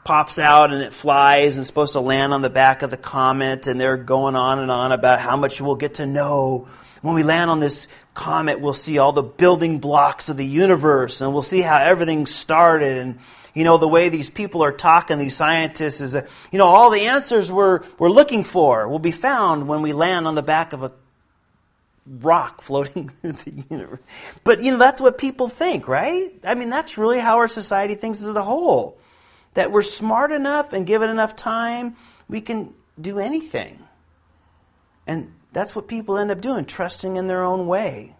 pops out and it flies and supposed to land on the back of the comet and they're going on and on about how much we'll get to know when we land on this comet we'll see all the building blocks of the universe and we'll see how everything started and you know the way these people are talking these scientists is that you know all the answers we're, we're looking for will be found when we land on the back of a rock floating through the universe but you know that's what people think right i mean that's really how our society thinks as a whole that we're smart enough and given enough time, we can do anything. And that's what people end up doing, trusting in their own way.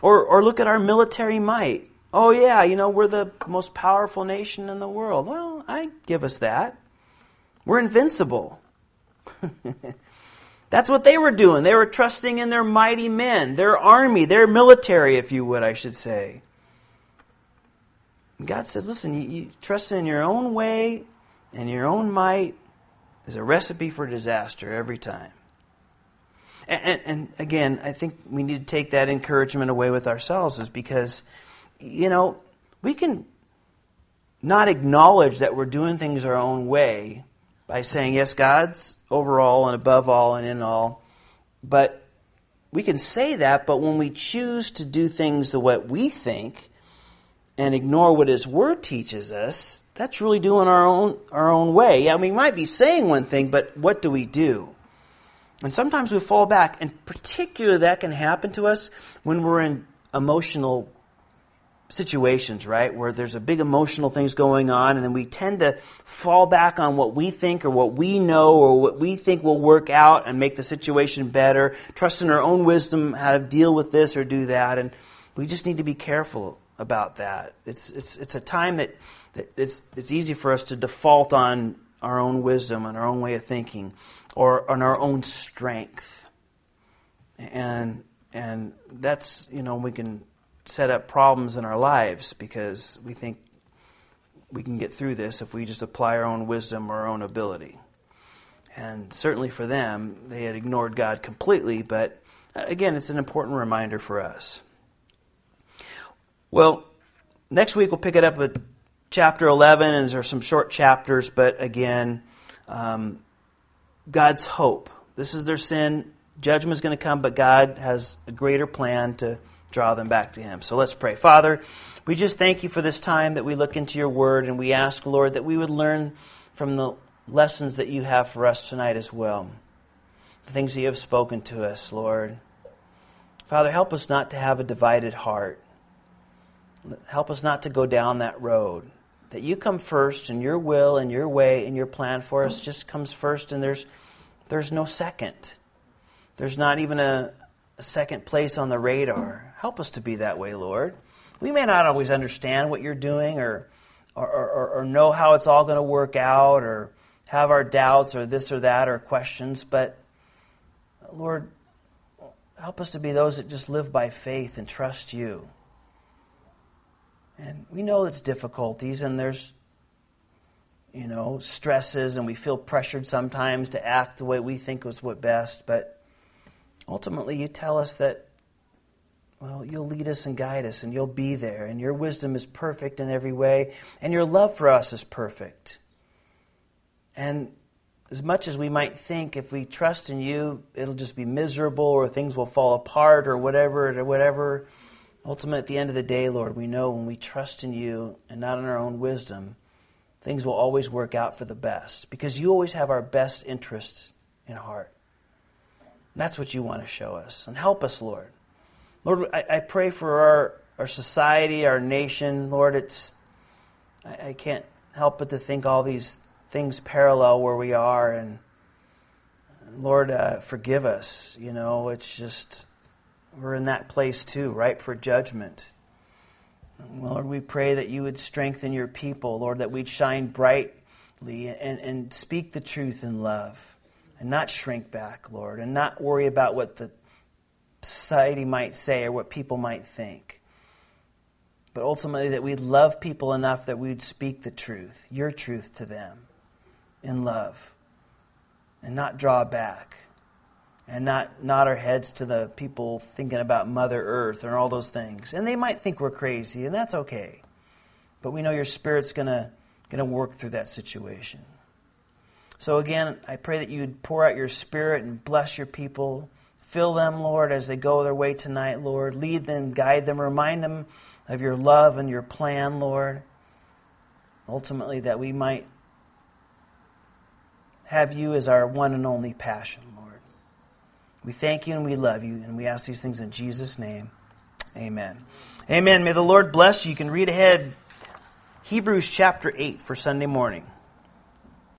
Or, or look at our military might. Oh, yeah, you know, we're the most powerful nation in the world. Well, I give us that. We're invincible. That's what they were doing. They were trusting in their mighty men, their army, their military, if you would, I should say. God says, listen, you, you trust in your own way and your own might is a recipe for disaster every time. And, and, and, again, I think we need to take that encouragement away with ourselves, is because, you know, we can not acknowledge that we're doing things our own way by saying, yes, God's over all and above all and in all. But we can say that, but when we choose to do things the way we think, and ignore what his word teaches us, that's really doing our own our own way. Yeah, we might be saying one thing, but what do we do? And sometimes we fall back, and particularly that can happen to us when we're in emotional situations, right? Where there's a big emotional things going on, and then we tend to fall back on what we think or what we know or what we think will work out and make the situation better, trust in our own wisdom how to deal with this or do that. And we just need to be careful about that. It's, it's, it's a time that, that it's, it's easy for us to default on our own wisdom and our own way of thinking or on our own strength. And, and that's, you know, we can set up problems in our lives because we think we can get through this if we just apply our own wisdom or our own ability. And certainly for them, they had ignored God completely, but uh, again, it's an important reminder for us. Well, next week we'll pick it up at chapter 11, and there's some short chapters, but again, um, God's hope. This is their sin. Judgment is going to come, but God has a greater plan to draw them back to Him. So let's pray. Father, we just thank you for this time that we look into your word, and we ask, Lord, that we would learn from the lessons that you have for us tonight as well. The things that you have spoken to us, Lord. Father, help us not to have a divided heart. Help us not to go down that road. That you come first, and your will and your way and your plan for us just comes first, and there's, there's no second. There's not even a, a second place on the radar. Help us to be that way, Lord. We may not always understand what you're doing or, or, or, or know how it's all going to work out or have our doubts or this or that or questions, but Lord, help us to be those that just live by faith and trust you. And we know it's difficulties and there's, you know, stresses and we feel pressured sometimes to act the way we think was what best, but ultimately you tell us that, well, you'll lead us and guide us and you'll be there and your wisdom is perfect in every way and your love for us is perfect. And as much as we might think if we trust in you, it'll just be miserable or things will fall apart or whatever or whatever. Ultimately, at the end of the day, Lord, we know when we trust in you and not in our own wisdom, things will always work out for the best because you always have our best interests in heart. And that's what you want to show us. And help us, Lord. Lord, I, I pray for our, our society, our nation. Lord, it's I, I can't help but to think all these things parallel where we are. And Lord, uh, forgive us. You know, it's just, we're in that place too, ripe for judgment. Lord, we pray that you would strengthen your people, Lord, that we'd shine brightly and, and speak the truth in love and not shrink back, Lord, and not worry about what the society might say or what people might think. But ultimately, that we'd love people enough that we'd speak the truth, your truth to them in love and not draw back and not nod our heads to the people thinking about Mother Earth and all those things. And they might think we're crazy, and that's okay. But we know your Spirit's going to to work through that situation. So again, I pray that you'd pour out your Spirit and bless your people. Fill them, Lord, as they go their way tonight, Lord. Lead them, guide them, remind them of your love and your plan, Lord. Ultimately, that we might have you as our one and only passion, Lord. We thank you and we love you, and we ask these things in Jesus' name. Amen. Amen. May the Lord bless you. You can read ahead Hebrews chapter 8 for Sunday morning.